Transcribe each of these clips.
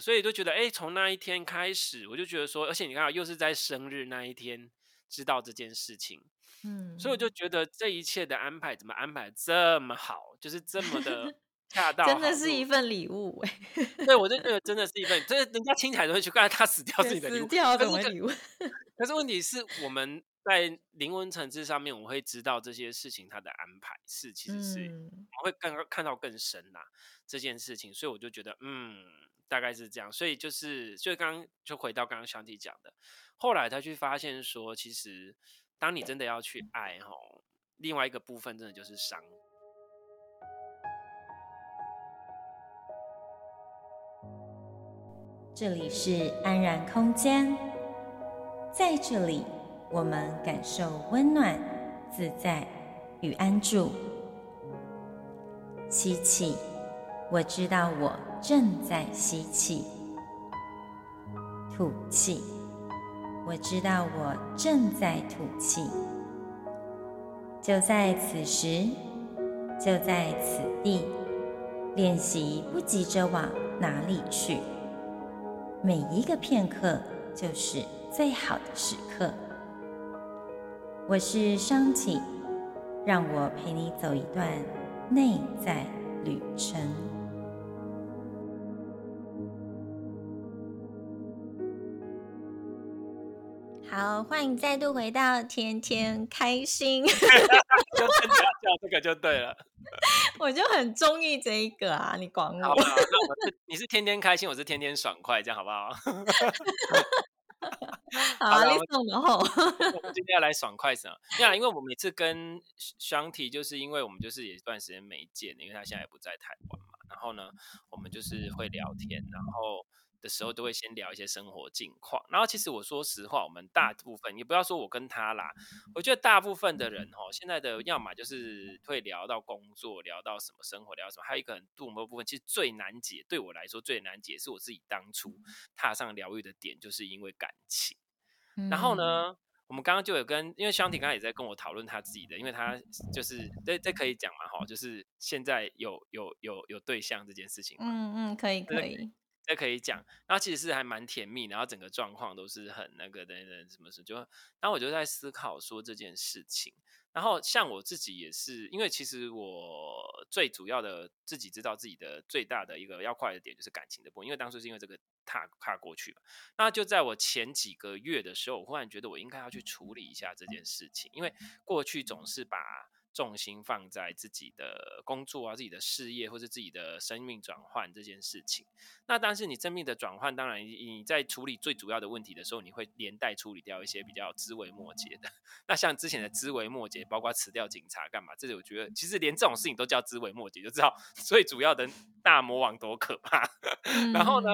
所以就觉得，哎，从那一天开始，我就觉得说，而且你看，又是在生日那一天知道这件事情，嗯，所以我就觉得这一切的安排怎么安排这么好，就是这么的 恰到，真的是一份礼物哎。对，我就觉得 真的是一份，就是人家听起来都会去，刚才他死掉自己的礼物，死掉的礼物。可是问题是我们在灵魂层次上面，我会知道这些事情它的安排是其实是我会更看到更深呐、啊、这件事情，所以我就觉得嗯。大概是这样，所以就是就刚刚就回到刚刚香缇讲的，后来他去发现说，其实当你真的要去爱吼，另外一个部分真的就是伤。这里是安然空间，在这里我们感受温暖、自在与安住。吸气，我知道我。正在吸气，吐气。我知道我正在吐气。就在此时，就在此地，练习不急着往哪里去。每一个片刻就是最好的时刻。我是香缇，让我陪你走一段内在旅程。好，欢迎再度回到天天开心。就叫这个就对了，我就很中意这一个啊，你管我。好吧，那我是你是天天开心，我是天天爽快，这样好不好？好啊，你送的后。我们今天要来爽快什么？对啊，因为我每次跟香缇，就是因为我们就是有一段时间没见，因为他现在也不在台湾嘛。然后呢，我们就是会聊天，然后。的时候都会先聊一些生活近况，然后其实我说实话，我们大部分也不要说我跟他啦，我觉得大部分的人哦，现在的要么就是会聊到工作，聊到什么生活，聊到什么，还有一个很多部分，其实最难解，对我来说最难解是我自己当初踏上疗愈的点，就是因为感情。然后呢，我们刚刚就有跟，因为香缇刚刚也在跟我讨论他自己的，因为他就是这这可以讲嘛，哈，就是现在有有有有对象这件事情，嗯嗯，可以可以。可以讲，然后其实是还蛮甜蜜，然后整个状况都是很那个的，什么事就，然后我就在思考说这件事情，然后像我自己也是，因为其实我最主要的自己知道自己的最大的一个要快的点就是感情的部分，因为当初是因为这个踏踏过去嘛，那就在我前几个月的时候，我忽然觉得我应该要去处理一下这件事情，因为过去总是把。重心放在自己的工作啊、自己的事业或者自己的生命转换这件事情。那但是你生命的转换，当然你在处理最主要的问题的时候，你会连带处理掉一些比较枝微末节的。那像之前的枝微末节，包括辞掉警察干嘛？这里我觉得其实连这种事情都叫枝微末节，就知道最主要的大魔王多可怕。然后呢，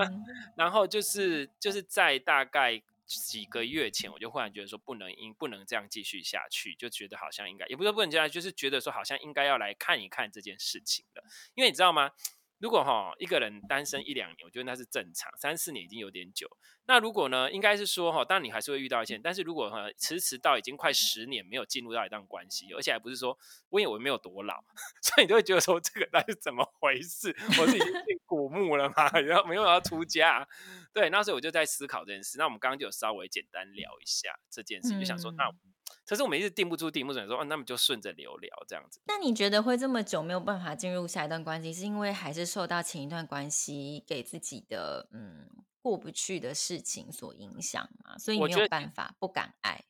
然后就是就是在大概。几个月前，我就忽然觉得说不能应不能这样继续下去，就觉得好像应该，也不是不能这样，就是觉得说好像应该要来看一看这件事情了，因为你知道吗？如果哈一个人单身一两年，我觉得那是正常；三四年已经有点久。那如果呢，应该是说哈，当然你还是会遇到一些，但是如果哈迟迟到已经快十年没有进入到一段关系，而且还不是说我以为没有多老，所以你就会觉得说这个那是怎么回事？我是已经进古墓了吗？然后没有要出家？对，那时候我就在思考这件事。那我们刚刚就有稍微简单聊一下这件事，就想说那。可是我们一直定不住、定不准，说，哦，那么就顺着流聊这样子。那你觉得会这么久没有办法进入下一段关系，是因为还是受到前一段关系给自己的嗯过不去的事情所影响吗？所以没有办法不敢爱。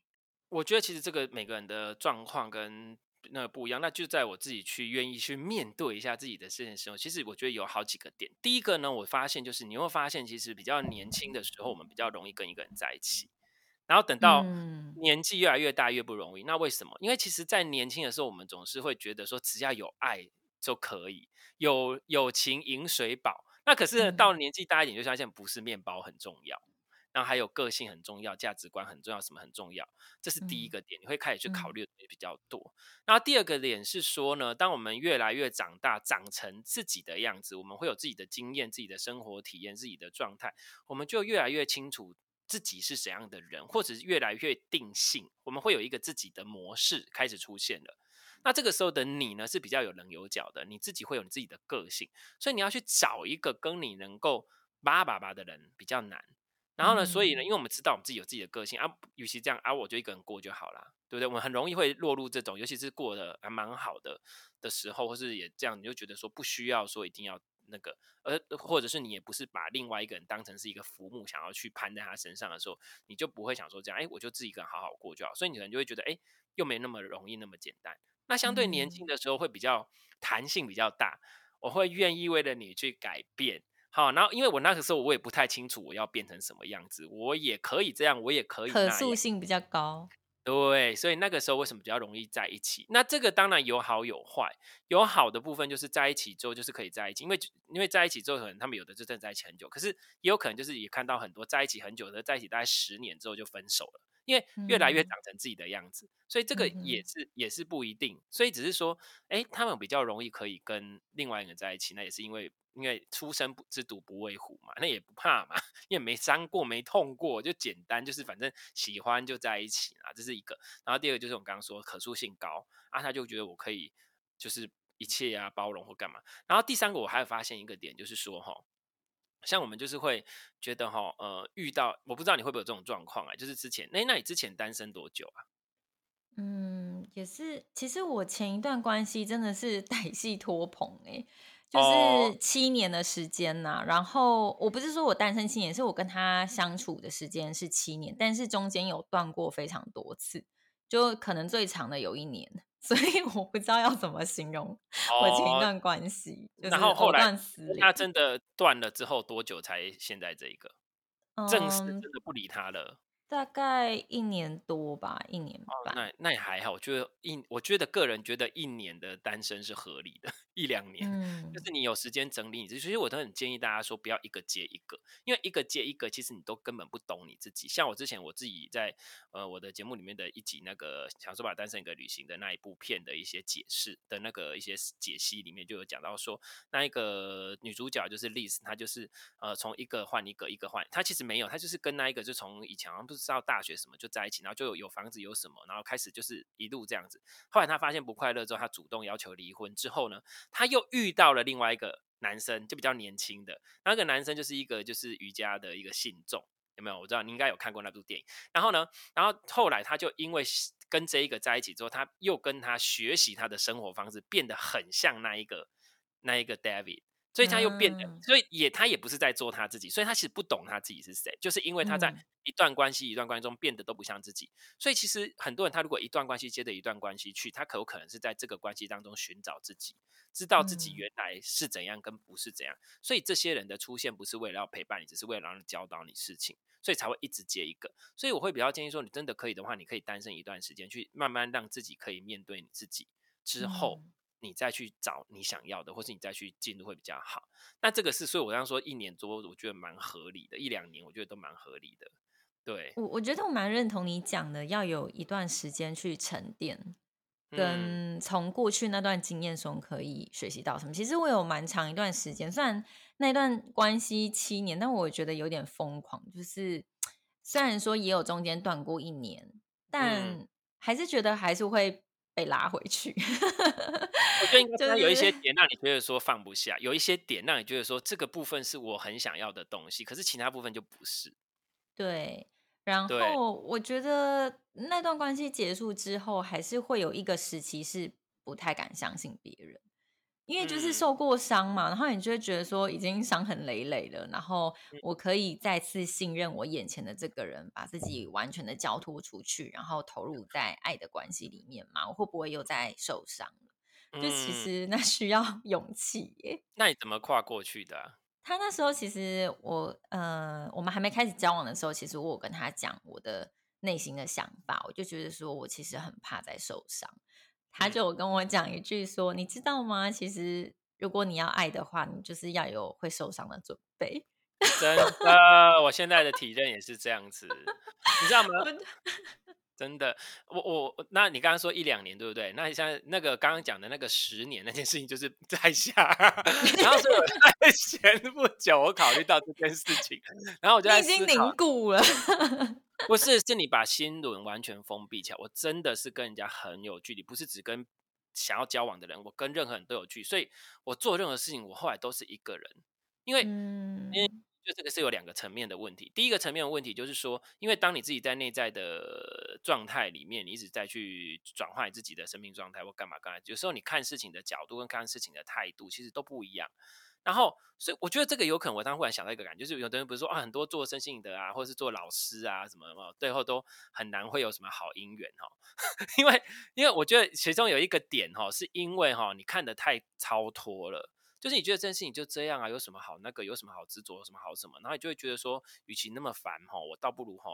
我觉得其实这个每个人的状况跟那个不一样，那就在我自己去愿意去面对一下自己的事情的时候，其实我觉得有好几个点。第一个呢，我发现就是你会发现，其实比较年轻的时候，我们比较容易跟一个人在一起。然后等到年纪越来越大越不容易，嗯、那为什么？因为其实，在年轻的时候，我们总是会觉得说，只要有爱就可以，有友情饮水饱。那可是到了年纪大一点，就发现不是面包很重要，然后还有个性很重要，价值观很重要，什么很重要？这是第一个点，你会开始去考虑的东西比较多。然后第二个点是说呢，当我们越来越长大，长成自己的样子，我们会有自己的经验、自己的生活体验、自己的状态，我们就越来越清楚。自己是怎样的人，或者是越来越定性，我们会有一个自己的模式开始出现了。那这个时候的你呢，是比较有棱有角的，你自己会有你自己的个性，所以你要去找一个跟你能够叭叭叭的人比较难。然后呢，所以呢，因为我们知道我们自己有自己的个性啊，与其这样啊，我就一个人过就好了，对不对？我们很容易会落入这种，尤其是过得还蛮好的的时候，或是也这样，你就觉得说不需要说一定要那个，而或者是你也不是把另外一个人当成是一个浮木，想要去攀在他身上的时候，你就不会想说这样，哎，我就自己一个人好好过就好。所以你可能就会觉得，哎，又没那么容易那么简单。那相对年轻的时候会比较弹性比较大，我会愿意为了你去改变。好，然后因为我那个时候我也不太清楚我要变成什么样子，我也可以这样，我也可以，可塑性比较高。对，所以那个时候为什么比较容易在一起？那这个当然有好有坏，有好的部分就是在一起之后就是可以在一起，因为因为在一起之后可能他们有的就真的在一起很久，可是也有可能就是也看到很多在一起很久的，在一起大概十年之后就分手了。因为越来越长成自己的样子，嗯、所以这个也是、嗯、也是不一定。所以只是说，哎，他们比较容易可以跟另外一个人在一起，那也是因为因为初生不知犊不畏虎嘛，那也不怕嘛，因为没伤过没痛过，就简单就是反正喜欢就在一起啊，这是一个。然后第二个就是我刚刚说可塑性高啊，他就觉得我可以就是一切啊包容或干嘛。然后第三个我还有发现一个点，就是说哈。像我们就是会觉得哈，呃，遇到我不知道你会不会有这种状况啊，就是之前，那那你之前单身多久啊？嗯，也是，其实我前一段关系真的是 歹戏拖棚哎，就是七年的时间呐、啊。Oh. 然后我不是说我单身七年，是我跟他相处的时间是七年，但是中间有断过非常多次，就可能最长的有一年。所以我不知道要怎么形容我前一段关系，哦就是、然后后来他真的断了之后多久才现在这一个，嗯、正式真的不理他了？大概一年多吧，一年半。哦、那那也还好，我觉得一，我觉得个人觉得一年的单身是合理的，一两年，嗯、就是你有时间整理你自己。所以我都很建议大家说，不要一个接一个，因为一个接一个，其实你都根本不懂你自己。像我之前我自己在呃我的节目里面的一集那个想说把单身一个旅行的那一部片的一些解释的那个一些解析里面就有讲到说，那一个女主角就是 Liz，她就是呃从一个换一个，一个换，她其实没有，她就是跟那一个就从以前好像不是。上大学什么就在一起，然后就有有房子有什么，然后开始就是一路这样子。后来他发现不快乐之后，他主动要求离婚。之后呢，他又遇到了另外一个男生，就比较年轻的那个男生，就是一个就是瑜伽的一个信众，有没有？我知道你应该有看过那部电影。然后呢，然后后来他就因为跟这一个在一起之后，他又跟他学习他的生活方式，变得很像那一个那一个 David。所以他又变得，所以也他也不是在做他自己，所以他其实不懂他自己是谁，就是因为他在一段关系一段关系中变得都不像自己。所以其实很多人他如果一段关系接着一段关系去，他可有可能是在这个关系当中寻找自己，知道自己原来是怎样跟不是怎样。所以这些人的出现不是为了要陪伴你，只是为了让你教导你事情，所以才会一直接一个。所以我会比较建议说，你真的可以的话，你可以单身一段时间，去慢慢让自己可以面对你自己之后。你再去找你想要的，或是你再去进入会比较好。那这个是，所以我刚刚说一年多，我觉得蛮合理的，一两年我觉得都蛮合理的。对，我我觉得我蛮认同你讲的，要有一段时间去沉淀，跟从过去那段经验中可以学习到什么。其实我有蛮长一段时间，虽然那段关系七年，但我觉得有点疯狂。就是虽然说也有中间断过一年，但还是觉得还是会。被拉回去，我觉得应该 有一些点让你觉得说放不下，有一些点让你觉得说这个部分是我很想要的东西，可是其他部分就不是。对，然后我觉得那段关系结束之后，还是会有一个时期是不太敢相信别人。因为就是受过伤嘛，嗯、然后你就会觉得说已经伤痕累累了，然后我可以再次信任我眼前的这个人，把自己完全的交托出去，然后投入在爱的关系里面嘛，我会不会又再受伤就其实那需要 勇气耶。那你怎么跨过去的、啊？他那时候其实我呃，我们还没开始交往的时候，其实我有跟他讲我的内心的想法，我就觉得说我其实很怕再受伤。他就跟我讲一句说：“你知道吗？其实如果你要爱的话，你就是要有会受伤的准备。”真的，我现在的体验也是这样子，你知道吗？真的，我我那你刚刚说一两年对不对？那像那个刚刚讲的那个十年那件事情，就是在下，然后所以我在前不久，我考虑到这件事情，然后我就在已经凝固了。不是，是你把心轮完全封闭起来。我真的是跟人家很有距离，不是只跟想要交往的人，我跟任何人都有距离。所以我做任何事情，我后来都是一个人，因为、嗯、因为就这个是有两个层面的问题。第一个层面的问题就是说，因为当你自己在内在的状态里面，你一直在去转换自己的生命状态或干嘛干嘛，有时候你看事情的角度跟看事情的态度其实都不一样。然后，所以我觉得这个有可能，我当时忽然想到一个感觉，就是有的人不是说啊，很多做身心的啊，或者是做老师啊什么什么，最后都很难会有什么好姻缘哈。因为，因为我觉得其中有一个点哈，是因为哈，你看的太超脱了，就是你觉得这件事情就这样啊，有什么好那个，有什么好执着，有什么好什么，然后你就会觉得说，与其那么烦哈，我倒不如哈，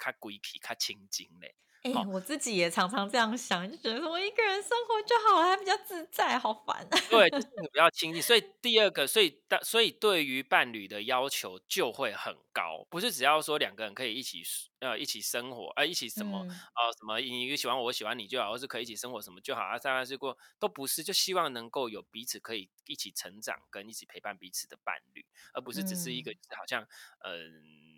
看鬼皮，看清净嘞。哎、欸，我自己也常常这样想，就觉得说我一个人生活就好了，还比较自在，好烦。对，就是你比较轻易。所以第二个，所以所以对于伴侣的要求就会很高，不是只要说两个人可以一起呃一起生活，呃一起什么、嗯、呃什么你喜欢我，我喜欢你就好，或是可以一起生活什么就好啊。当然是过都不是，就希望能够有彼此可以一起成长，跟一起陪伴彼此的伴侣，而不是只是一个就是好像嗯。呃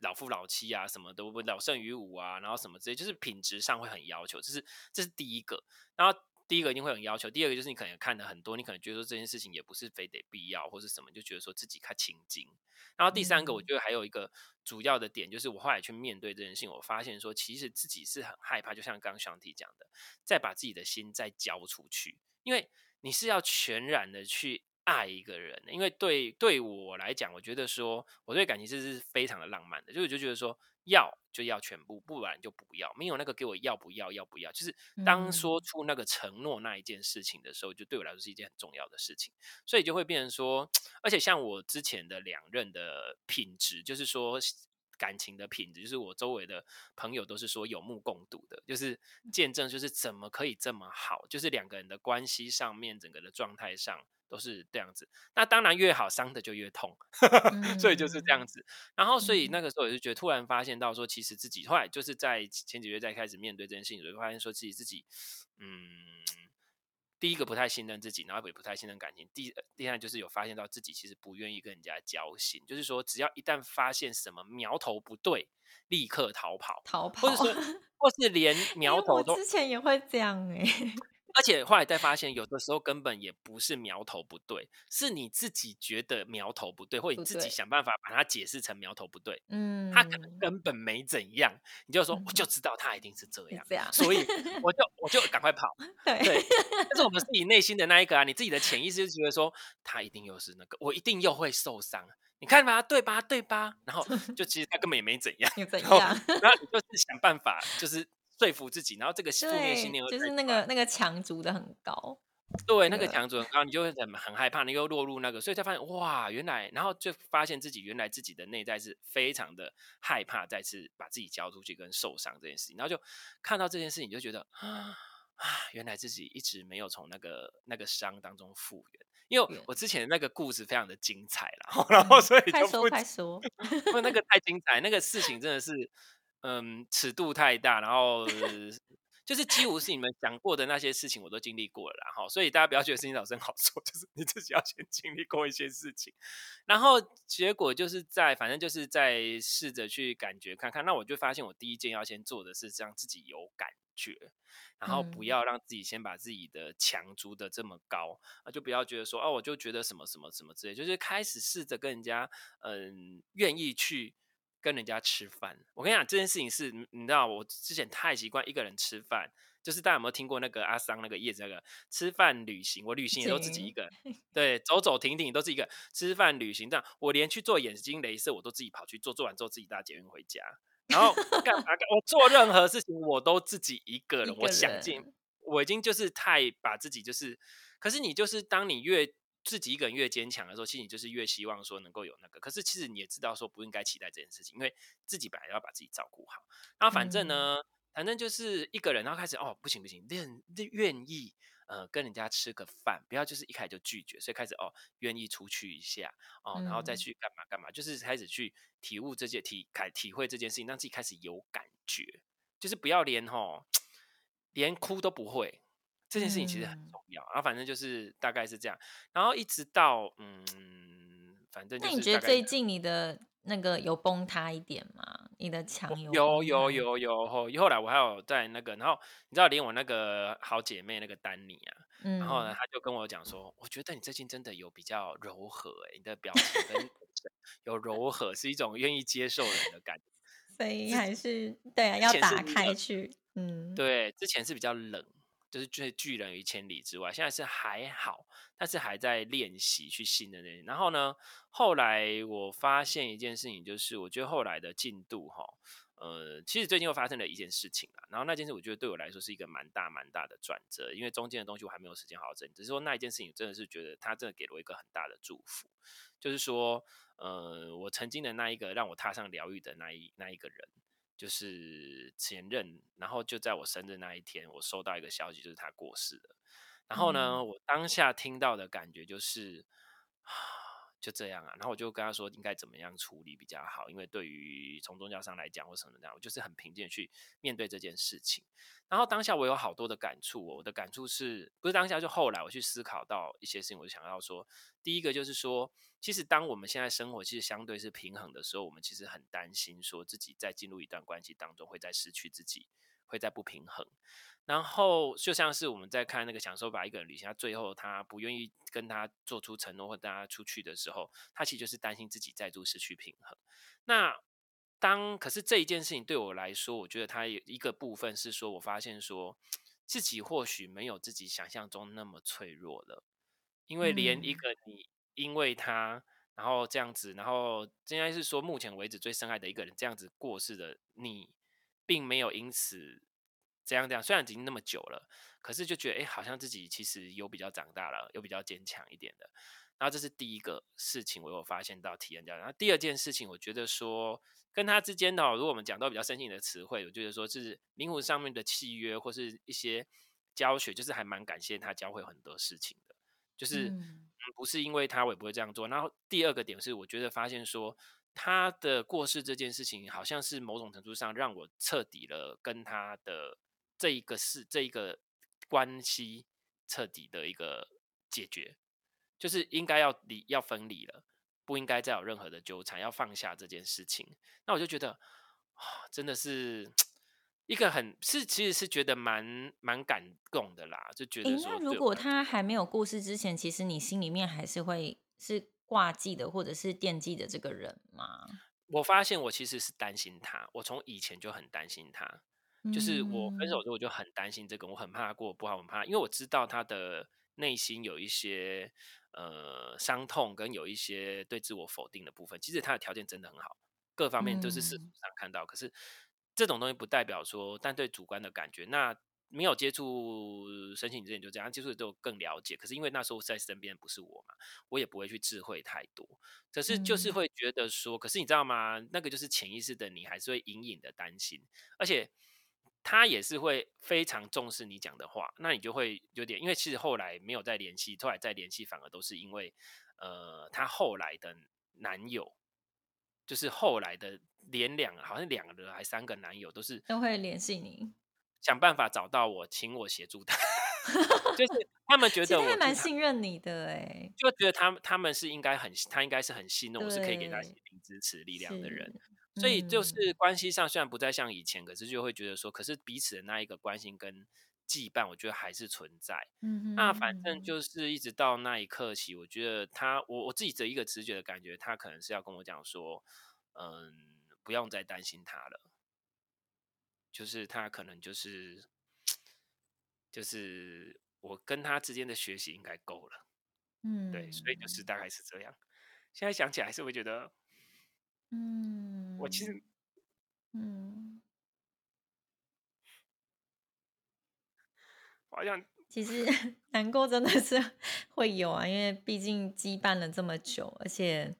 老夫老妻啊，什么都不老胜于无啊，然后什么之类，就是品质上会很要求，这是这是第一个。然后第一个一定会很要求，第二个就是你可能看的很多，你可能觉得说这件事情也不是非得必要或是什么，就觉得说自己看清静。然后第三个，我觉得还有一个主要的点，就是我后来去面对这件事情，我发现说其实自己是很害怕，就像刚刚上题讲的，再把自己的心再交出去，因为你是要全然的去。爱一个人，因为对对我来讲，我觉得说我对感情是是非常的浪漫的，就我就觉得说要就要全部，不然就不要，没有那个给我要不要要不要，就是当说出那个承诺那一件事情的时候，就对我来说是一件很重要的事情，所以就会变成说，而且像我之前的两任的品质，就是说感情的品质，就是我周围的朋友都是说有目共睹的，就是见证，就是怎么可以这么好，就是两个人的关系上面，整个的状态上。都是这样子，那当然越好伤的就越痛，所以就是这样子。然后，所以那个时候我就觉得，突然发现到说，其实自己后来就是在前几个月在开始面对这件事情，我就发现说自己自己，嗯，第一个不太信任自己，然后也不太信任感情。第第二就是有发现到自己其实不愿意跟人家交心，就是说只要一旦发现什么苗头不对，立刻逃跑，逃跑，或者说或是连 苗头之前也会这样哎、欸。而且后来再发现，有的时候根本也不是苗头不对，是你自己觉得苗头不对，或者你自己想办法把它解释成苗头不对。嗯，他可能根本没怎样，你就说我就知道他一定是这样，这样，所以我就我就赶快跑。对，对，但是我们自己内心的那一个啊，你自己的潜意识就觉得说他一定又是那个，我一定又会受伤。你看吧，对吧？对吧？然后 就其实他根本也没怎样，怎样？然后，然后你就是想办法，就是。说服自己，然后这个负面信念就是那个那个墙筑的很高，对，那个墙筑很高，你就会很很害怕，你又落入那个，所以才发现哇，原来，然后就发现自己原来自己的内在是非常的害怕再次把自己交出去跟受伤这件事情，然后就看到这件事情，就觉得啊，原来自己一直没有从那个那个伤当中复原，因为我之前的那个故事非常的精彩了，然后所以就快说快说，因为那个太精彩，那个事情真的是。嗯，尺度太大，然后就是几乎是你们讲过的那些事情，我都经历过了，然后所以大家不要觉得事情老师很好说，就是你自己要先经历过一些事情，然后结果就是在反正就是在试着去感觉看看，那我就发现我第一件要先做的是让自己有感觉，然后不要让自己先把自己的墙筑的这么高，啊，就不要觉得说哦，我就觉得什么什么什么之类，就是开始试着跟人家嗯愿意去。跟人家吃饭，我跟你讲这件事情是，你知道我之前太习惯一个人吃饭，就是大家有没有听过那个阿桑那个叶子那个吃饭旅行？我旅行也都自己一个人，对，走走停停都是一个吃饭旅行这样，我连去做眼睛镭射我都自己跑去做，做完之后自己搭捷运回家，然后干嘛干？我做任何事情我都自己一个人，我想尽，我已经就是太把自己就是，可是你就是当你越。自己一个人越坚强的时候，其实你就是越希望说能够有那个。可是其实你也知道说不应该期待这件事情，因为自己本来要把自己照顾好。那反正呢，嗯、反正就是一个人，然后开始哦，不行不行，愿愿意呃跟人家吃个饭，不要就是一开始就拒绝，所以开始哦愿意出去一下哦，然后再去干嘛干嘛，就是开始去体悟这件体体体会这件事情，让自己开始有感觉，就是不要连吼连哭都不会。这件事情其实很重要，然后反正就是大概是这样，然后一直到嗯，反正就是。那你觉得最近你的那个有崩塌一点吗？你的墙有有有有有后后来我还有在那个，然后你知道连我那个好姐妹那个丹尼啊，嗯、然后呢，他就跟我讲说，我觉得你最近真的有比较柔和，哎，你的表情跟有柔和，是一种愿意接受人的感觉。所以还是对啊，要打开去，嗯，对，之前是比较冷。就是拒拒人于千里之外，现在是还好，但是还在练习去信任那。然后呢，后来我发现一件事情，就是我觉得后来的进度哈，呃，其实最近又发生了一件事情啊。然后那件事我觉得对我来说是一个蛮大蛮大的转折，因为中间的东西我还没有时间好好整理。只是说那一件事情真的是觉得他真的给了我一个很大的祝福，就是说，呃，我曾经的那一个让我踏上疗愈的那一那一个人。就是前任，然后就在我生日那一天，我收到一个消息，就是他过世了。然后呢，嗯、我当下听到的感觉就是啊，就这样啊。然后我就跟他说，应该怎么样处理比较好，因为对于从宗教上来讲或什么这样，我就是很平静去面对这件事情。然后当下我有好多的感触，我的感触是不是当下就后来我去思考到一些事情，我就想到说，第一个就是说。其实，当我们现在生活其实相对是平衡的时候，我们其实很担心，说自己在进入一段关系当中会在失去自己，会在不平衡。然后，就像是我们在看那个享受吧一个人旅行，他最后他不愿意跟他做出承诺或带他出去的时候，他其实就是担心自己再度失去平衡。那当可是这一件事情对我来说，我觉得它有一个部分是说，我发现说自己或许没有自己想象中那么脆弱了，因为连一个你。嗯因为他，然后这样子，然后应该是说，目前为止最深爱的一个人这样子过世的你，并没有因此这样这样。虽然已经那么久了，可是就觉得，哎，好像自己其实有比较长大了，有比较坚强一点的。然后这是第一个事情，我有发现到体验到。然后第二件事情，我觉得说跟他之间的，如果我们讲到比较深性的词汇，我觉得说是灵魂上面的契约或是一些教学，就是还蛮感谢他教会很多事情的，就是。嗯不是因为他，我也不会这样做。然后第二个点是，我觉得发现说他的过世这件事情，好像是某种程度上让我彻底了跟他的这一个事、这一个关系彻底的一个解决，就是应该要离、要分离了，不应该再有任何的纠缠，要放下这件事情。那我就觉得啊，真的是。一个很是，其实是觉得蛮蛮感动的啦，就觉得说，那如果他还没有故事之前，其实你心里面还是会是挂记的，或者是惦记的这个人吗？我发现我其实是担心他，我从以前就很担心他，就是我分手之后我就很担心这个，我很怕他过不好，很怕，因为我知道他的内心有一些呃伤痛，跟有一些对自我否定的部分。其实他的条件真的很好，各方面都是事实上看到，嗯、可是。这种东西不代表说，但对主观的感觉，那没有接触申请之前就这样，接触的就更了解。可是因为那时候在身边不是我嘛，我也不会去智慧太多。可是就是会觉得说，嗯、可是你知道吗？那个就是潜意识的你，还是会隐隐的担心，而且他也是会非常重视你讲的话，那你就会有点，因为其实后来没有再联系，后来再联系反而都是因为，呃，他后来的男友，就是后来的。连两好像两个还三个男友都是都会联系你，想办法找到我，请我协助他，就是他们觉得我还蛮信任你的哎，就觉得他们他们是应该很他应该是很信任我是可以给他心灵支持力量的人，嗯、所以就是关系上虽然不再像以前，可是就会觉得说，可是彼此的那一个关心跟羁绊，我觉得还是存在。嗯哼，那反正就是一直到那一刻起，我觉得他我我自己的一个直觉的感觉，他可能是要跟我讲说，嗯。不用再担心他了，就是他可能就是，就是我跟他之间的学习应该够了，嗯，对，所以就是大概是这样。现在想起来还是会觉得，嗯，我其实，嗯，好像其实 难过真的是 会有啊，因为毕竟羁绊了这么久，而且。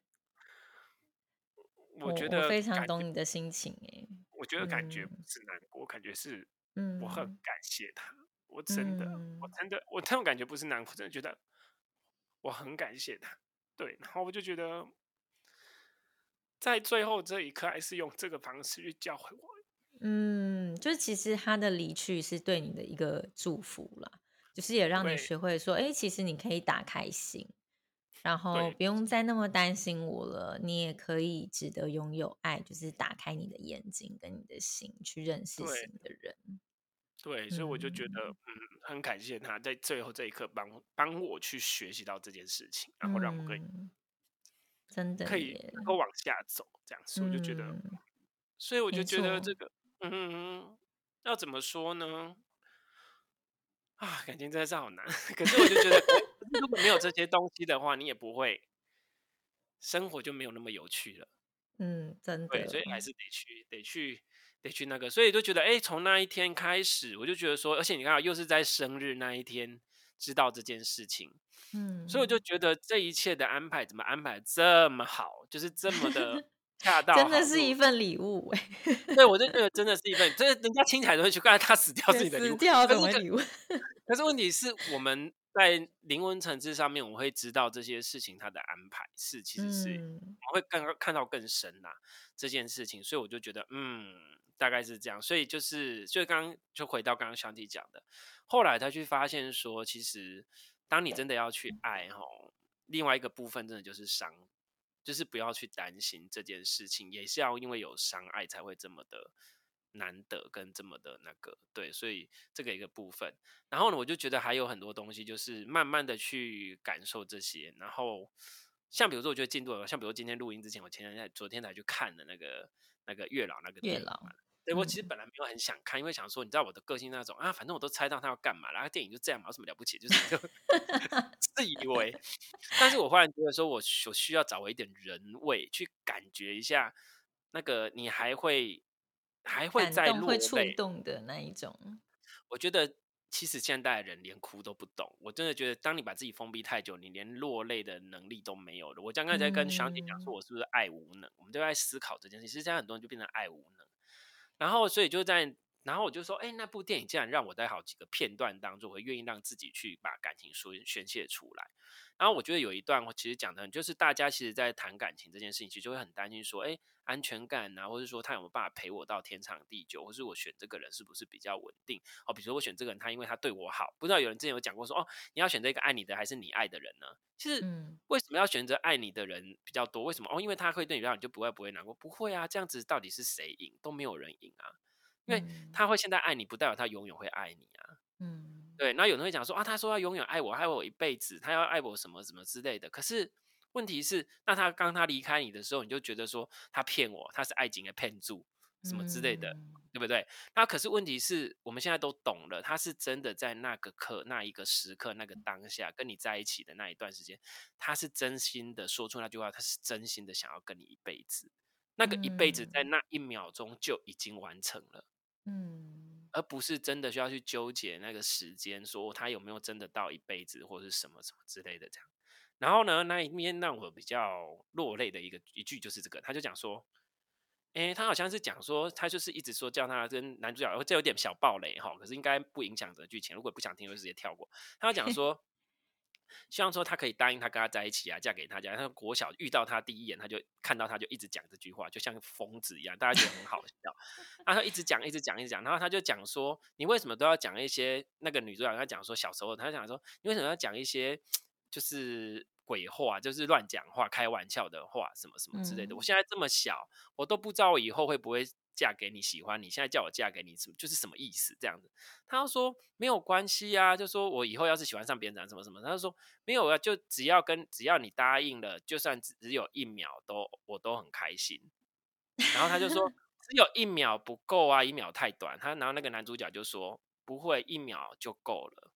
我觉得我非常懂你的心情哎，我觉得感觉不是难过，嗯、感觉是，嗯，我很感谢他，嗯、我真的，我真的，我这种感觉不是难过，真的觉得我很感谢他，对，然后我就觉得在最后这一刻，还是用这个方式去教会我，嗯，就是其实他的离去是对你的一个祝福啦，就是也让你学会说，哎对，其实你可以打开心。然后不用再那么担心我了。你也可以值得拥有爱，就是打开你的眼睛跟你的心，去认识新的人。对，所以我就觉得，嗯，嗯，很感谢他在最后这一刻帮帮我去学习到这件事情，然后让我可以、嗯、真的可以能够往下走，这样子，我就觉得，嗯、所以我就觉得这个，嗯，要怎么说呢？啊，感情真的是好难。可是我就觉得，如果没有这些东西的话，你也不会生活就没有那么有趣了。嗯，真的。对，所以还是得去，得去。得去那个，所以就觉得，哎、欸，从那一天开始，我就觉得说，而且你看，又是在生日那一天知道这件事情，嗯，所以我就觉得这一切的安排怎么安排这么好，就是这么的 恰到，真的是一份礼物哎。对，我就觉得真的 是一份，就是人家听起来都会去，刚才他死掉是你的礼物，死掉怎么礼物？可是问题是我们在灵魂层次上面，我们会知道这些事情它的安排是其实是、嗯、我们会更看到更深呐这件事情，所以我就觉得嗯。大概是这样，所以就是就刚刚就回到刚刚香蒂讲的，后来他去发现说，其实当你真的要去爱吼，另外一个部分真的就是伤，就是不要去担心这件事情，也是要因为有伤爱才会这么的难得跟这么的那个对，所以这个一个部分。然后呢，我就觉得还有很多东西，就是慢慢的去感受这些。然后像比如说，我觉得进度，像比如说今天录音之前，我前天在昨天才去看的那个那个月老那个月老。对，我其实本来没有很想看，因为想说，你知道我的个性那种啊，反正我都猜到他要干嘛，然后电影就这样嘛，有什么了不起？就是 就自以为。但是我忽然觉得说，我我需要找回一点人味，去感觉一下那个你还会还会再落触动的那一种。我觉得其实现代人连哭都不懂，我真的觉得，当你把自己封闭太久，你连落泪的能力都没有了。我刚刚在跟小姐讲说，我是不是爱无能？嗯、我们都在思考这件事。其实现在很多人就变成爱无能。然后，所以就在，然后我就说，哎，那部电影竟然让我在好几个片段当中，我会愿意让自己去把感情说宣泄出来。然后我觉得有一段，我其实讲的很，就是大家其实，在谈感情这件事情，其实就会很担心说，哎，安全感啊，或者说他有没有办法陪我到天长地久，或是我选这个人是不是比较稳定？哦，比如说我选这个人，他因为他对我好，不知道有人之前有讲过说，哦，你要选择一个爱你的还是你爱的人呢？其实，为什么要选择爱你的人比较多？为什么？哦，因为他会对你比较好，你就不会不会难过？不会啊，这样子到底是谁赢？都没有人赢啊。因为他会现在爱你，不代表他永远会爱你啊。嗯，对。那有人会讲说啊，他说要永远爱我，爱我一辈子，他要爱我什么什么之类的。可是问题是，那他刚他离开你的时候，你就觉得说他骗我，他是爱情的骗子，什么之类的，嗯、对不对？那可是问题是我们现在都懂了，他是真的在那个刻、那一个时刻、那个当下跟你在一起的那一段时间，他是真心的说出那句话，他是真心的想要跟你一辈子。那个一辈子在那一秒钟就已经完成了。嗯，而不是真的需要去纠结那个时间，说他有没有真的到一辈子或者是什么什么之类的这样。然后呢，那一面让我比较落泪的一个一句就是这个，他就讲说，哎、他好像是讲说，他就是一直说叫他跟男主角，这有点小暴雷哈，可是应该不影响这个剧情，如果不想听就直接跳过。他讲说。希望说他可以答应他跟他在一起啊，嫁给他家。他国小遇到他第一眼，他就看到他就一直讲这句话，就像疯子一样，大家觉得很好笑。然后他一直讲，一直讲，一直讲。然后他就讲说：“你为什么都要讲一些那个女主角？他讲说小时候，他讲说你为什么要讲一些就是鬼话，就是乱讲话、开玩笑的话，什么什么之类的。我现在这么小，我都不知道我以后会不会。”嫁给你喜欢你，现在叫我嫁给你，什么就是什么意思？这样子，他说没有关系啊，就说我以后要是喜欢上别人，什么什么，他就说没有啊，就只要跟只要你答应了，就算只只有一秒都我都很开心。然后他就说 只有一秒不够啊，一秒太短。他然后那个男主角就说不会，一秒就够了。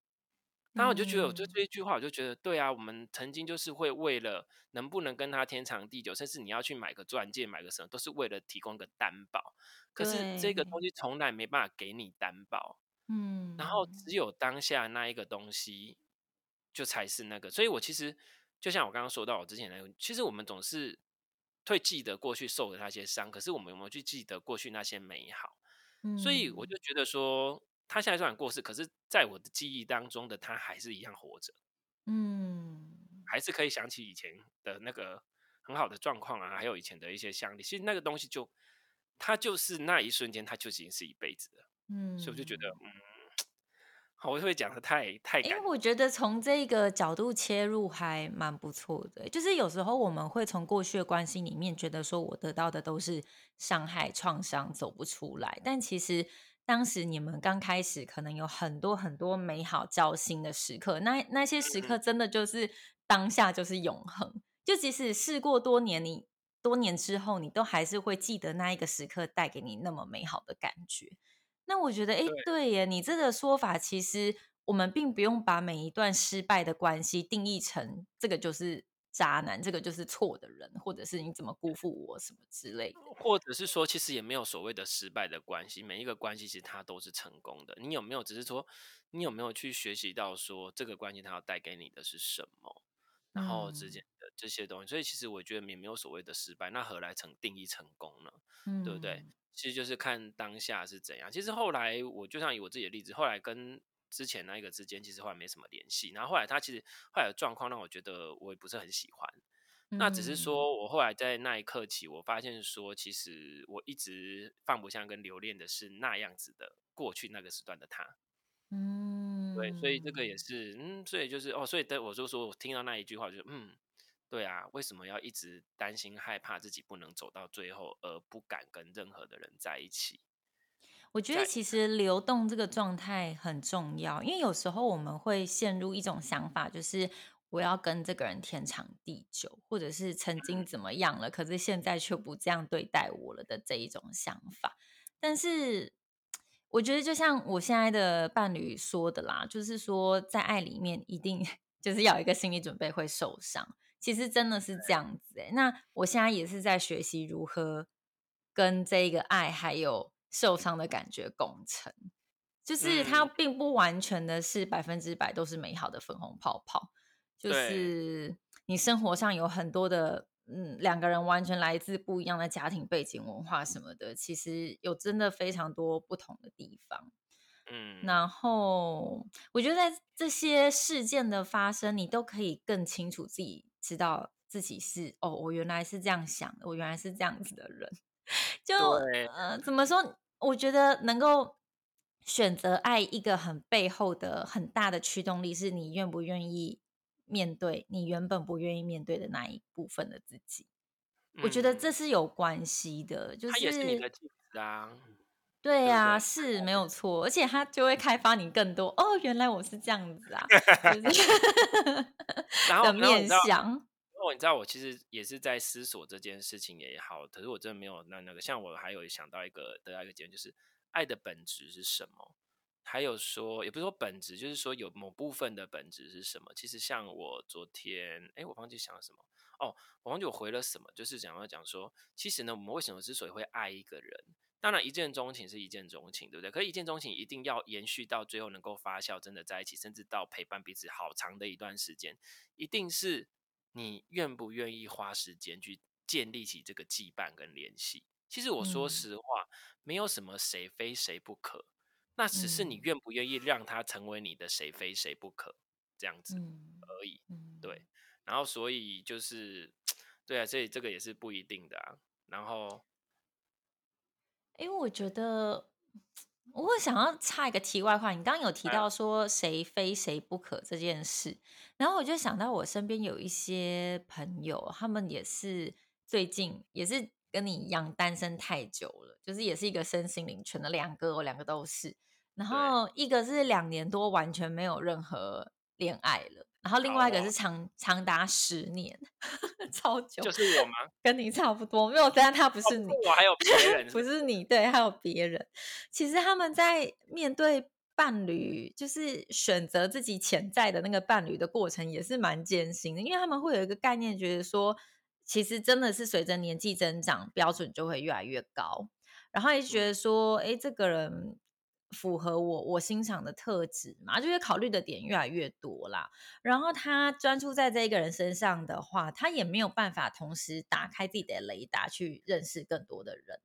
然后我就觉得，我就这一句话，我就觉得，对啊，我们曾经就是会为了能不能跟他天长地久，甚至你要去买个钻戒，买个什么，都是为了提供个担保。可是这个东西从来没办法给你担保，嗯，然后只有当下那一个东西，就才是那个。所以我其实就像我刚刚说到，我之前那个，其实我们总是会记得过去受的那些伤，可是我们有没有去记得过去那些美好？所以我就觉得说。他现在虽然过世，可是在我的记忆当中的他还是一样活着，嗯，还是可以想起以前的那个很好的状况啊，还有以前的一些相里。其实那个东西就，他就是那一瞬间，他就已经是一辈子了，嗯，所以我就觉得，嗯，我会讲的太太感。因为我觉得从这个角度切入还蛮不错的。就是有时候我们会从过去的关系里面觉得说，我得到的都是伤害、创伤，走不出来。但其实当时你们刚开始，可能有很多很多美好交心的时刻。那那些时刻真的就是当下就是永恒。就即使事过多年，你多年之后，你都还是会记得那一个时刻带给你那么美好的感觉。那我觉得，哎，对耶，你这个说法，其实我们并不用把每一段失败的关系定义成这个就是渣男，这个就是错的人，或者是你怎么辜负我什么之类的，或者是说，其实也没有所谓的失败的关系，每一个关系其实它都是成功的。你有没有只是说，你有没有去学习到说这个关系它要带给你的是什么？然后之间的这些东西，嗯、所以其实我觉得也没有所谓的失败，那何来成定义成功呢？嗯、对不对？其实就是看当下是怎样。其实后来我就像以我自己的例子，后来跟之前那一个之间，其实后来没什么联系。然后后来他其实后来的状况让我觉得我也不是很喜欢。嗯、那只是说我后来在那一刻起，我发现说，其实我一直放不下跟留恋的是那样子的过去那个时段的他。嗯，对，所以这个也是，嗯，所以就是哦，所以等我就说我听到那一句话，就嗯，对啊，为什么要一直担心害怕自己不能走到最后，而不敢跟任何的人在一起？我觉得其实流动这个状态很重要，因为有时候我们会陷入一种想法，就是我要跟这个人天长地久，或者是曾经怎么样了，可是现在却不这样对待我了的这一种想法，但是。我觉得就像我现在的伴侣说的啦，就是说在爱里面一定 就是要有一个心理准备会受伤，其实真的是这样子欸。那我现在也是在学习如何跟这个爱还有受伤的感觉共存，就是它并不完全的是百分之百都是美好的粉红泡泡，就是你生活上有很多的。嗯，两个人完全来自不一样的家庭背景、文化什么的，其实有真的非常多不同的地方。嗯，然后我觉得在这些事件的发生，你都可以更清楚自己知道自己是哦，我原来是这样想的，我原来是这样子的人。就呃，怎么说？我觉得能够选择爱一个很背后的很大的驱动力，是你愿不愿意。面对你原本不愿意面对的那一部分的自己，嗯、我觉得这是有关系的。就是他也是你的镜子啊，对呀、啊，是没有错，而且他就会开发你更多哦，原来我是这样子啊，的面相。哦，你知道我其实也是在思索这件事情也好，可是我真的没有那那个，像我还有想到一个得到一个结论，就是爱的本质是什么？还有说，也不是说本质，就是说有某部分的本质是什么？其实像我昨天，哎，我忘记想了什么哦，我忘记我回了什么，就是讲要讲说，其实呢，我们为什么之所以会爱一个人？当然，一见钟情是一见钟情，对不对？可是，一见钟情一定要延续到最后，能够发酵，真的在一起，甚至到陪伴彼此好长的一段时间，一定是你愿不愿意花时间去建立起这个羁绊跟联系。其实我说实话，嗯、没有什么谁非谁不可。那只是你愿不愿意让他成为你的谁非谁不可这样子而已，对。然后所以就是，对啊，所以这个也是不一定的啊。然后，因为我觉得我会想要插一个题外话，你刚刚有提到说谁非谁不可这件事，然后我就想到我身边有一些朋友，他们也是最近也是。跟你一样单身太久了，就是也是一个身心灵全的两个，我两个都是。然后一个是两年多完全没有任何恋爱了，然后另外一个是长长达十年，超久。就是我吗？跟你差不多，没有，但他不是你，我还有别人，不是你，对，还有别人。其实他们在面对伴侣，就是选择自己潜在的那个伴侣的过程，也是蛮艰辛的，因为他们会有一个概念，觉得说。其实真的是随着年纪增长，标准就会越来越高，然后也觉得说，哎，这个人符合我我欣赏的特质嘛，就是考虑的点越来越多啦。然后他专注在这一个人身上的话，他也没有办法同时打开自己的雷达去认识更多的人。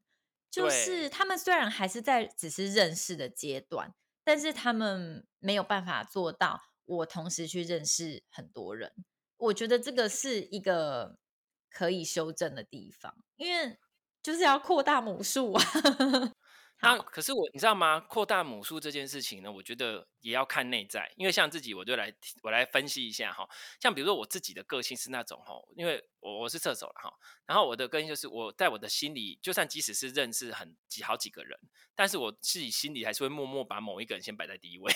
就是他们虽然还是在只是认识的阶段，但是他们没有办法做到我同时去认识很多人。我觉得这个是一个。可以修正的地方，因为就是要扩大母数啊。那可是我，你知道吗？扩大母数这件事情呢，我觉得也要看内在。因为像自己，我就来我来分析一下哈。像比如说我自己的个性是那种哈，因为我我是射手了哈。然后我的个性就是我在我的心里，就算即使是认识很几好几个人，但是我自己心里还是会默默把某一个人先摆在第一位。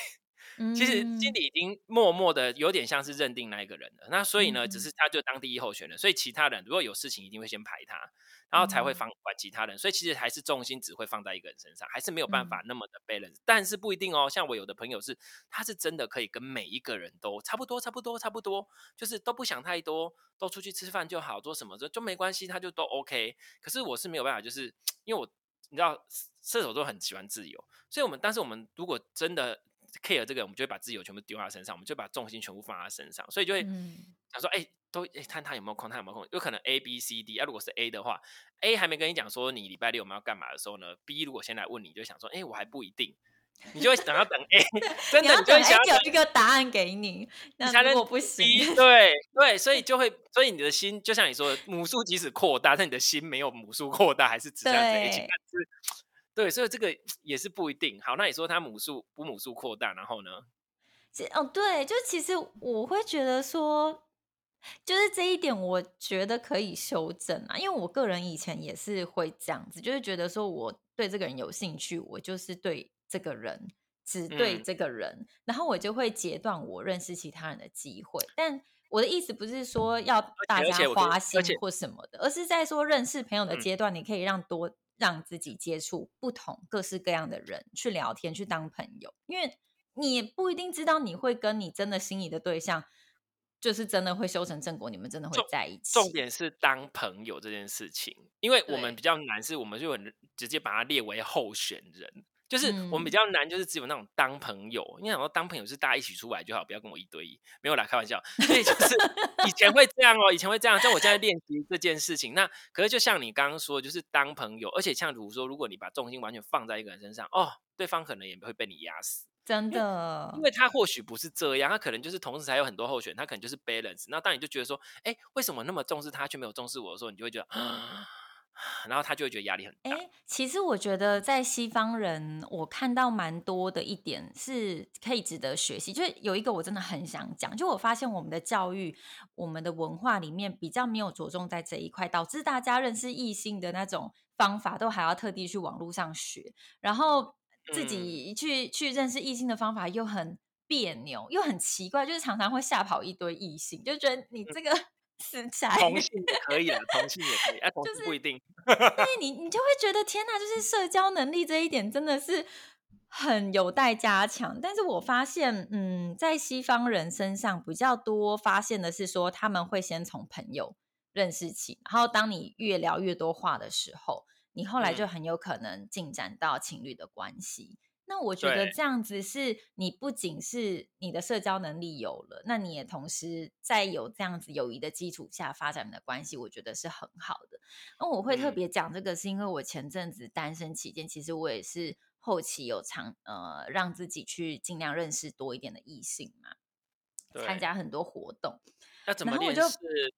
其实经理已经默默的有点像是认定那一个人了。那所以呢，只是他就当第一候选人。所以其他人如果有事情，一定会先排他。然后才会放管其他人，所以其实还是重心只会放在一个人身上，还是没有办法那么的 balance。但是不一定哦，像我有的朋友是，他是真的可以跟每一个人都差不多，差不多，差不多，就是都不想太多，都出去吃饭就好，做什么就就没关系，他就都 OK。可是我是没有办法，就是因为我你知道射手座很喜欢自由，所以我们但是我们如果真的 care 这个，我们就会把自由全部丢在他身上，我们就把重心全部放在他身上，所以就会想说，哎。都诶，看他有没有空，他有没有空，有可能 A B C D 啊。如果是 A 的话，A 还没跟你讲说你礼拜六我们要干嘛的时候呢，B 如果先来问你，就想说，哎，我还不一定，你就会想要等 A，真的你就会想要有一个答案给你，那如果不行对对，所以就会，所以你的心就像你说的，母数即使扩大，但你的心没有母数扩大，还是只这样子。对，对，所以这个也是不一定。好，那你说他母数不母数扩大，然后呢？哦，对，就其实我会觉得说。就是这一点，我觉得可以修正啊，因为我个人以前也是会这样子，就是觉得说我对这个人有兴趣，我就是对这个人，只对这个人，嗯、然后我就会截断我认识其他人的机会。但我的意思不是说要大家花心或什么的，而是在说认识朋友的阶段，你可以让多让自己接触不同各式各样的人，去聊天，去当朋友，因为你也不一定知道你会跟你真的心仪的对象。就是真的会修成正果，你们真的会在一起。重点是当朋友这件事情，因为我们比较难，是我们就很直接把它列为候选人。就是我们比较难，就是只有那种当朋友。你想说当朋友是大家一起出来就好，不要跟我一对一，没有啦，开玩笑。所以就是 以前会这样哦，以前会这样。像我现在练习这件事情，那可是就像你刚刚说，就是当朋友，而且像比如说，如果你把重心完全放在一个人身上，哦，对方可能也会被你压死。真的因，因为他或许不是这样，他可能就是同时还有很多候选，他可能就是 balance。那当你就觉得说，哎，为什么那么重视他却没有重视我的时候，你就会觉得，然后他就会觉得压力很大。哎，其实我觉得在西方人，我看到蛮多的一点是可以值得学习。就是有一个我真的很想讲，就我发现我们的教育、我们的文化里面比较没有着重在这一块，导致大家认识异性的那种方法都还要特地去网络上学，然后。自己去去认识异性的方法又很别扭，又很奇怪，就是常常会吓跑一堆异性，就觉得你这个死宅。同性也可以啊，同性也可以，啊，同性不一定。对，你 你就会觉得天哪，就是社交能力这一点真的是很有待加强。但是我发现，嗯，在西方人身上比较多发现的是说，他们会先从朋友认识起，然后当你越聊越多话的时候。你后来就很有可能进展到情侣的关系。嗯、那我觉得这样子是你不仅是你的社交能力有了，那你也同时在有这样子友谊的基础下发展的关系，我觉得是很好的。那我会特别讲这个，是因为我前阵子单身期间，其实我也是后期有尝呃让自己去尽量认识多一点的异性嘛，参加很多活动。要怎么认识？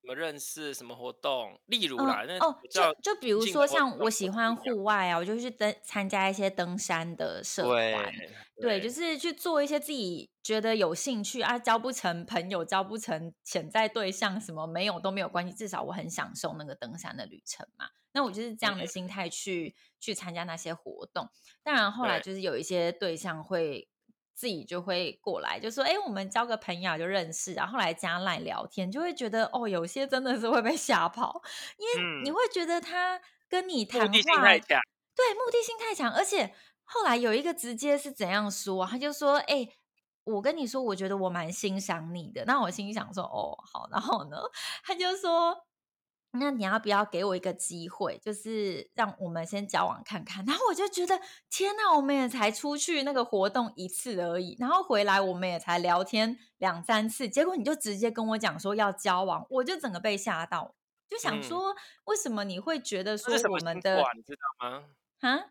怎么认识？什么活动？例如啦，嗯、哦，就就比如说像我喜欢户外啊，我就去登参加一些登山的社团，对，对，就是去做一些自己觉得有兴趣啊，交不成朋友，交不成潜在对象，什么没有都没有关系，至少我很享受那个登山的旅程嘛。那我就是这样的心态去去参加那些活动。当然后来就是有一些对象会。自己就会过来，就说：“哎，我们交个朋友就认识。”然后来加赖聊天，就会觉得哦，有些真的是会被吓跑，因为你会觉得他跟你谈话，目的性太强。对，目的性太强。而且后来有一个直接是怎样说，他就说：“哎，我跟你说，我觉得我蛮欣赏你的。”那我心想说：“哦，好。”然后呢，他就说。那你要不要给我一个机会，就是让我们先交往看看？然后我就觉得，天哪，我们也才出去那个活动一次而已，然后回来我们也才聊天两三次，结果你就直接跟我讲说要交往，我就整个被吓到，就想说，为什么你会觉得说我们的，你知道吗？啊？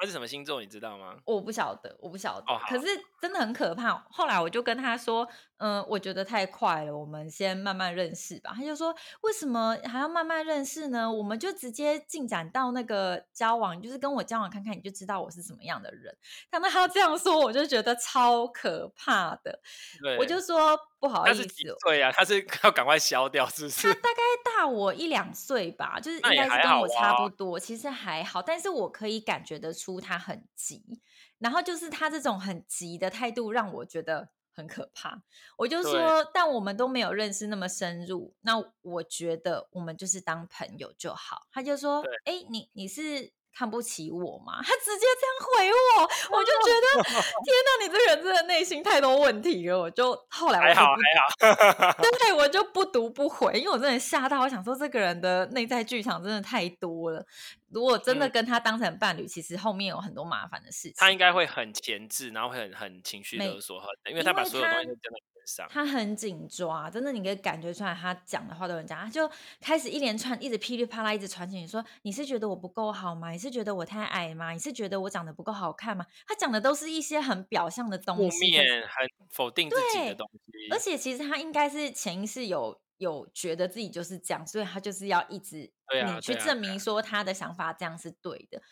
他是什么星座，你知道吗？我不晓得，我不晓得。哦、可是真的很可怕。后来我就跟他说：“嗯、呃，我觉得太快了，我们先慢慢认识吧。”他就说：“为什么还要慢慢认识呢？我们就直接进展到那个交往，就是跟我交往看看，你就知道我是什么样的人。”他们他这样说，我就觉得超可怕的。对，我就说不好意思，对呀，他是 要赶快消掉，是不是？他大概大我一两岁吧，就是应该是跟我差不多，其实还好，但是我可以感觉得出。他很急，然后就是他这种很急的态度让我觉得很可怕。我就说，但我们都没有认识那么深入，那我觉得我们就是当朋友就好。他就说：“哎，你你是。”看不起我吗？他直接这样回我，我就觉得 天哪，你这个人真的内心太多问题了。我就后来还好还好，对，我就不读不回，因为我真的吓到，我想说这个人的内在剧场真的太多了。如果真的跟他当成伴侣，嗯、其实后面有很多麻烦的事情。他应该会很前置，然后会很很情绪勒索，因为他把所有东西都在身上。他很紧抓，真的，你可以感觉出来，他讲的话都很假，他就开始一连串，一直噼里啪啦，一直传进去说：“你是觉得我不够好吗？你是觉得我太矮吗？你是觉得我长得不够好看吗？”他讲的都是一些很表象的东西，负面、很否定自己的东西。而且其实他应该是潜意识有有觉得自己就是这样，所以他就是要一直你去证明说他的想法这样是对的。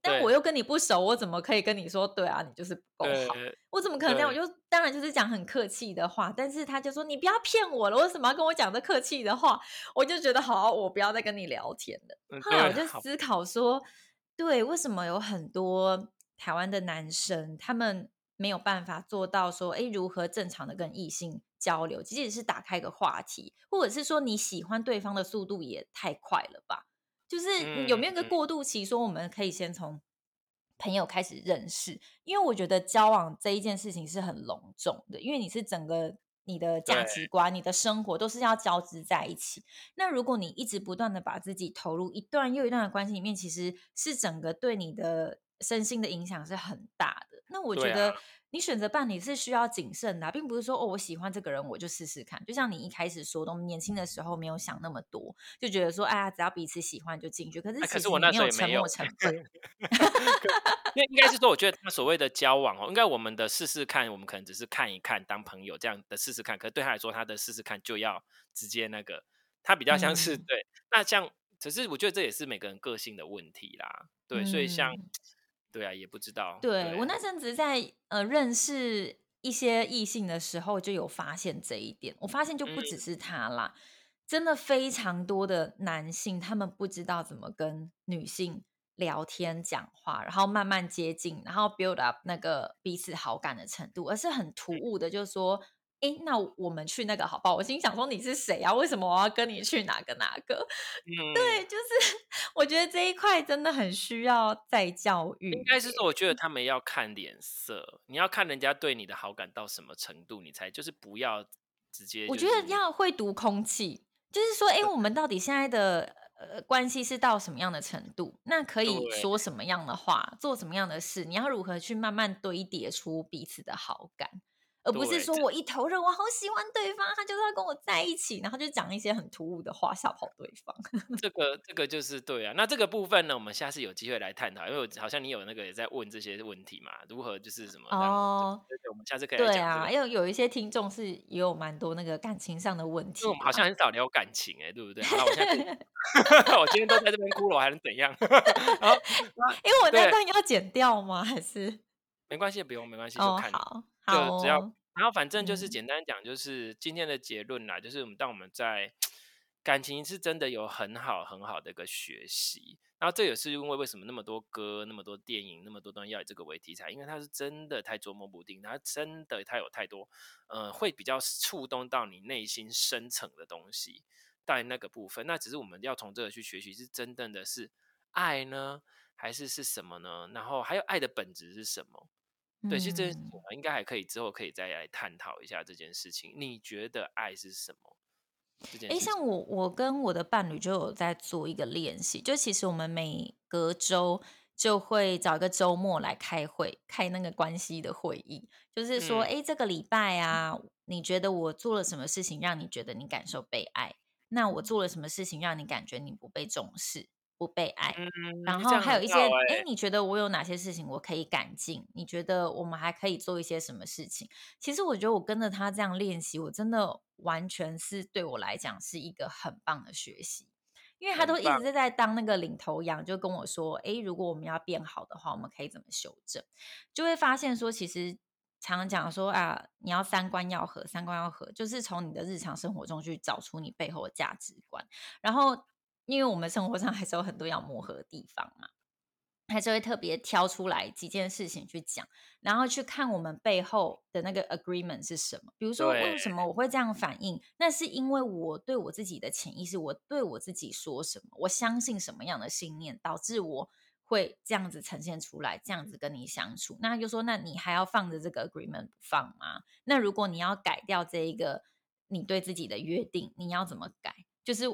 但我又跟你不熟，我怎么可以跟你说对啊？你就是不够好，我怎么可能这样？我就当然就是讲很客气的话，但是他就说你不要骗我了，为什么要跟我讲这客气的话？我就觉得好，我不要再跟你聊天了。后来我就思考说，对，为什么有很多台湾的男生他们没有办法做到说，哎，如何正常的跟异性交流？即使是打开一个话题，或者是说你喜欢对方的速度也太快了吧？就是有没有一个过渡期，说我们可以先从朋友开始认识，因为我觉得交往这一件事情是很隆重的，因为你是整个你的价值观、你的生活都是要交织在一起。那如果你一直不断的把自己投入一段又一段的关系里面，其实是整个对你的身心的影响是很大的。那我觉得。你选择伴侣是需要谨慎的啊，并不是说哦，我喜欢这个人我就试试看。就像你一开始说的，我们年轻的时候没有想那么多，就觉得说，哎呀，只要彼此喜欢就进去。可是可是我那时候沉没成本。因为应该是说，我觉得他所谓的交往哦，应该我们的试试看，我们可能只是看一看当朋友这样的试试看。可是对他来说，他的试试看就要直接那个，他比较像是、嗯、对。那像，可是我觉得这也是每个人个性的问题啦。对，嗯、所以像。对啊，也不知道。对，对我那阵子在呃认识一些异性的时候，就有发现这一点。我发现就不只是他啦，嗯、真的非常多的男性，他们不知道怎么跟女性聊天讲话，然后慢慢接近，然后 build up 那个彼此好感的程度，而是很突兀的，就是说。哎，那我们去那个好不好？我心想说你是谁啊？为什么我要跟你去哪个哪个？嗯，对，就是我觉得这一块真的很需要再教育。应该是说，我觉得他们要看脸色，你要看人家对你的好感到什么程度，你才就是不要直接、就是。我觉得要会读空气，就是说，哎，我们到底现在的呃关系是到什么样的程度？那可以说什么样的话，做什么样的事？你要如何去慢慢堆叠出彼此的好感？而不是说我一投入，我好喜欢对方，他就是要跟我在一起，然后就讲一些很突兀的话吓跑对方。这个这个就是对啊。那这个部分呢，我们下次有机会来探讨，因为我好像你有那个也在问这些问题嘛，如何就是什么哦？对对，我们下次可以。对啊，因为有一些听众是也有蛮多那个感情上的问题。我们好像很少聊感情哎、欸，对不对？好，我现在 我今天都在这边哭了，我还能怎样？然后因为我那段要剪掉吗？还是没关系，不用没关系，就看。好，好、哦，只要。然后反正就是简单讲，就是今天的结论啦，就是我们当我们在感情是真的有很好很好的一个学习，然后这也是因为为什么那么多歌、那么多电影、那么多东西要以这个为题材，因为它是真的太捉摸不定，它真的它有太多，呃，会比较触动到你内心深层的东西，在那个部分，那只是我们要从这个去学习，是真正的是爱呢，还是是什么呢？然后还有爱的本质是什么？对，其实这应该还可以，之后可以再来探讨一下这件事情。你觉得爱是什么？这件事情。诶，像我，我跟我的伴侣就有在做一个练习，就其实我们每隔周就会找一个周末来开会，开那个关系的会议，就是说，诶，这个礼拜啊，你觉得我做了什么事情让你觉得你感受被爱？那我做了什么事情让你感觉你不被重视？不被爱，嗯、然后还有一些，哎、欸，你觉得我有哪些事情我可以改进？你觉得我们还可以做一些什么事情？其实我觉得我跟着他这样练习，我真的完全是对我来讲是一个很棒的学习，因为他都一直在当那个领头羊，就跟我说，哎、欸，如果我们要变好的话，我们可以怎么修正？就会发现说，其实常常讲说啊，你要三观要合，三观要合，就是从你的日常生活中去找出你背后的价值观，然后。因为我们生活上还是有很多要磨合的地方嘛，还是会特别挑出来几件事情去讲，然后去看我们背后的那个 agreement 是什么。比如说，为什么我会这样反应？那是因为我对我自己的潜意识，我对我自己说什么，我相信什么样的信念，导致我会这样子呈现出来，这样子跟你相处。那就说，那你还要放着这个 agreement 不放吗？那如果你要改掉这一个你对自己的约定，你要怎么改？就是。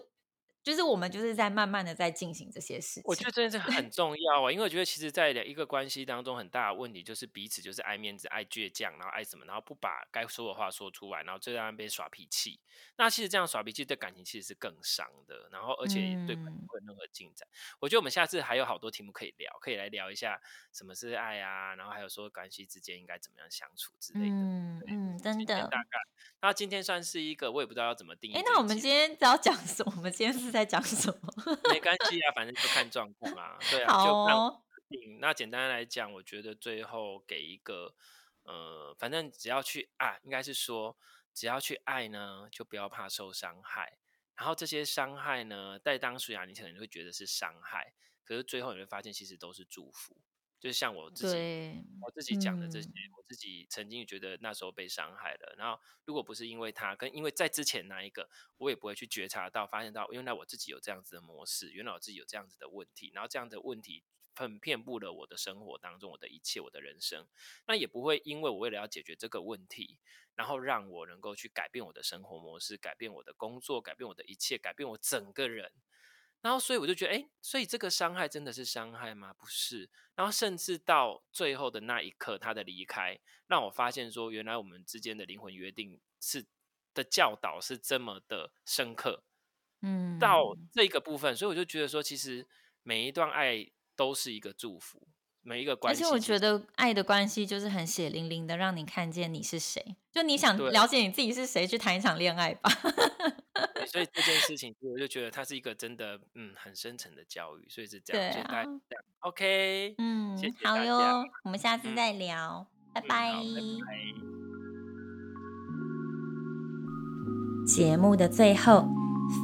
就是我们就是在慢慢的在进行这些事情，我觉得这件事很重要啊，因为我觉得其实在一个关系当中很大的问题就是彼此就是爱面子、爱倔强，然后爱什么，然后不把该说的话说出来，然后就在那边耍脾气。那其实这样耍脾气对感情其实是更伤的，然后而且对关系没有任何进展。嗯。我觉得我们下次还有好多题目可以聊，可以来聊一下什么是爱啊，然后还有说关系之间应该怎么样相处之类的。嗯嗯，真的。大概，那今天算是一个我也不知道要怎么定义。哎，那我们今天要讲什么？我们今天是。在讲什么？没关系啊，反正就看状况嘛。对啊，好哦、就看。那简单来讲，我觉得最后给一个，呃，反正只要去爱，应该是说只要去爱呢，就不要怕受伤害。然后这些伤害呢，在当时啊，你可能会觉得是伤害，可是最后你会发现，其实都是祝福。就像我自己，我自己讲的这些，嗯，我自己曾经觉得那时候被伤害了。然后，如果不是因为他，跟因为在之前那一个，我也不会去觉察到、发现到，原来我自己有这样子的模式，原来我自己有这样子的问题。然后，这样的问题很遍布了我的生活当中，我的一切，我的人生。那也不会因为我为了要解决这个问题，然后让我能够去改变我的生活模式，改变我的工作，改变我的一切，改变我整个人。然后，所以我就觉得，哎，所以这个伤害真的是伤害吗？不是。然后，甚至到最后的那一刻，他的离开，让我发现说，原来我们之间的灵魂约定是的教导是这么的深刻。嗯，到这个部分，所以我就觉得说，其实每一段爱都是一个祝福。每一个关系，而且我觉得爱的关系就是很血淋淋的，让你看见你是谁。就你想了解你自己是谁，去谈一场恋爱吧。所以 这件事情，我就觉得它是一个真的，嗯，很深层的教育。所以是这样，对，OK，嗯，谢谢，好哟，我们下次再聊，嗯，拜拜。嗯，拜拜。节目的最后，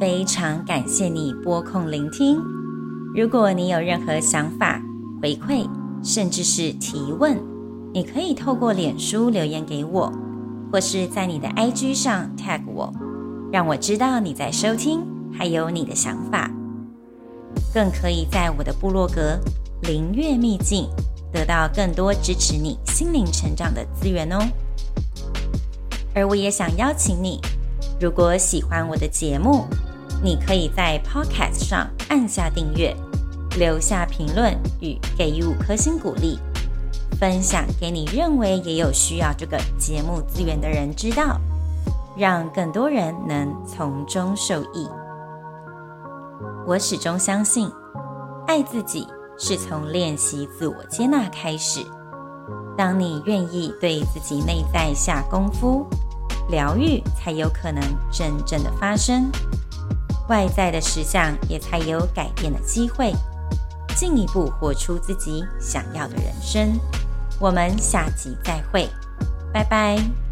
非常感谢你拨空聆听。如果你有任何想法、回馈，甚至是提问，你可以透过脸书留言给我，或是在你的 IG 上 tag 我，让我知道你在收听，还有你的想法。更可以在我的部落格“灵悦秘境”得到更多支持你心灵成长的资源哦。而我也想邀请你，如果喜欢我的节目，你可以在 Podcast 上按下订阅。留下评论与给予五颗星鼓励，分享给你认为也有需要这个节目资源的人知道，让更多人能从中受益。我始终相信，爱自己是从练习自我接纳开始。当你愿意对自己内在下功夫，疗愈才有可能真正的发生，外在的实相也才有改变的机会。进一步活出自己想要的人生。我们下集再会，拜拜。